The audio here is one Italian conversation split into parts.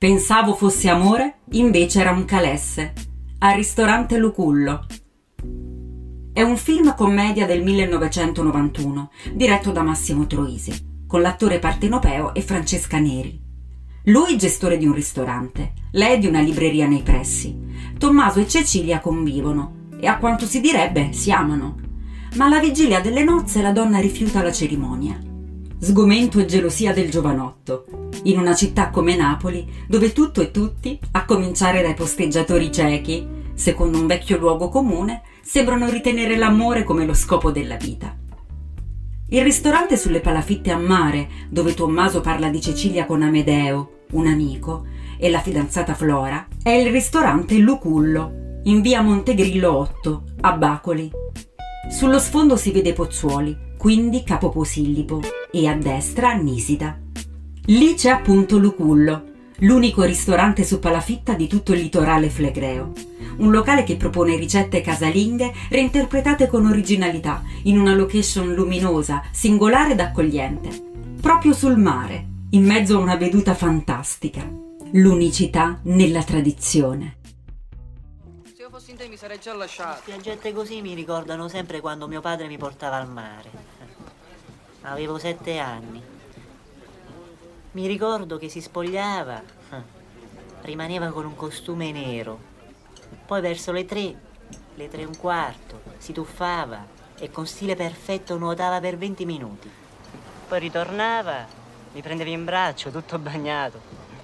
Pensavo fosse amore, invece era un calesse. Al ristorante Lucullo. È un film commedia del 1991, diretto da Massimo Troisi, con l'attore partenopeo e Francesca Neri. Lui gestore di un ristorante, lei di una libreria nei pressi. Tommaso e Cecilia convivono e a quanto si direbbe si amano. Ma alla vigilia delle nozze la donna rifiuta la cerimonia. Sgomento e gelosia del giovanotto, in una città come Napoli, dove tutto e tutti, a cominciare dai posteggiatori ciechi, secondo un vecchio luogo comune, sembrano ritenere l'amore come lo scopo della vita. Il ristorante sulle palafitte a mare, dove Tommaso parla di Cecilia con Amedeo, un amico, e la fidanzata Flora, è il ristorante Lucullo, in via Montegrillo 8, a Bacoli. Sullo sfondo si vede Pozzuoli, quindi Capoposillipo, e a destra Nisida. Lì c'è appunto Lucullo, l'unico ristorante su palafitta di tutto il litorale flegreo. Un locale che propone ricette casalinghe reinterpretate con originalità, in una location luminosa, singolare ed accogliente. Proprio sul mare, in mezzo a una veduta fantastica. L'unicità nella tradizione fossi in te mi sarei già lasciato. Spiaggette così mi ricordano sempre quando mio padre mi portava al mare. Avevo sette anni. Mi ricordo che si spogliava, rimaneva con un costume nero. Poi verso le tre, le tre e un quarto, si tuffava e con stile perfetto nuotava per 20 minuti. Poi ritornava, mi prendeva in braccio, tutto bagnato.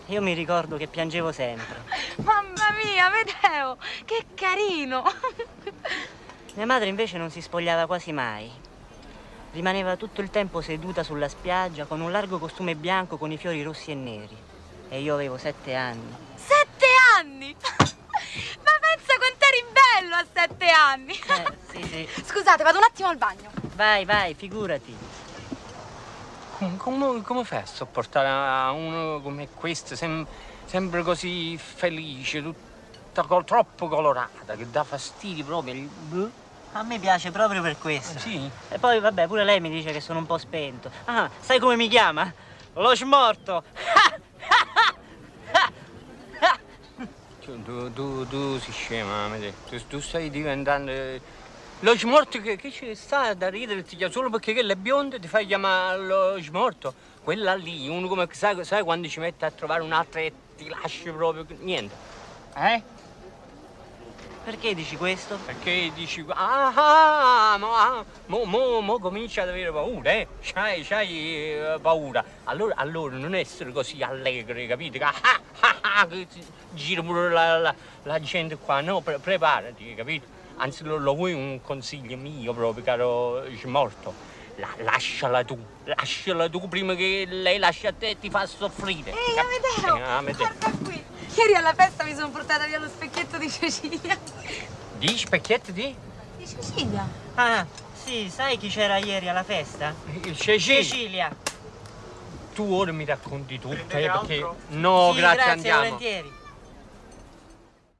Io mi ricordo che piangevo sempre. Mamma mia, Medeo, che carino! Mia madre invece non si spogliava quasi mai. Rimaneva tutto il tempo seduta sulla spiaggia con un largo costume bianco con i fiori rossi e neri. E io avevo sette anni. Sette anni? Ma pensa quanto eri bello a sette anni! Eh, sì, sì. Scusate, vado un attimo al bagno. Vai, vai, figurati. Come, come fai a sopportare uno come questo, sem sempre così felice, tutta col, troppo colorata, che dà fastidio proprio? A me piace proprio per questo. Sì? E poi, vabbè, pure lei mi dice che sono un po' spento. Ah, sai come mi chiama? Lo smorto! tu, tu, tu sei scema, tu, tu stai diventando lo smorto che, che ci sta da ridere solo perché quella è bionda ti fai chiamare lo smorto. Quella lì, uno come sai, sai quando ci mette a trovare un'altra e ti lascia proprio niente. Eh? Perché dici questo? Perché dici, ah, ah ma, mo, mo, mo comincia ad avere paura, eh? C'hai, c'hai eh, paura. Allora, allora non essere così allegri, capito? Ah, ah, ah, gira pure la, la, la, gente qua, no? Pre preparati, capito? Anzi, lo, lo vuoi un consiglio mio proprio, caro smorto? La, lasciala tu, lasciala tu prima che lei lascia a te e ti fa soffrire. Ehi, Amedeo, eh, Amedeo. guarda qui. Ieri alla festa mi sono portata via lo specchietto di Cecilia. Di specchietto di? Di Cecilia. Ah, sì, sai chi c'era ieri alla festa? Cecilia. Cecilia. Tu ora mi racconti tutto, eh, perché... No, sì, grazie, grazie andiamo. volentieri.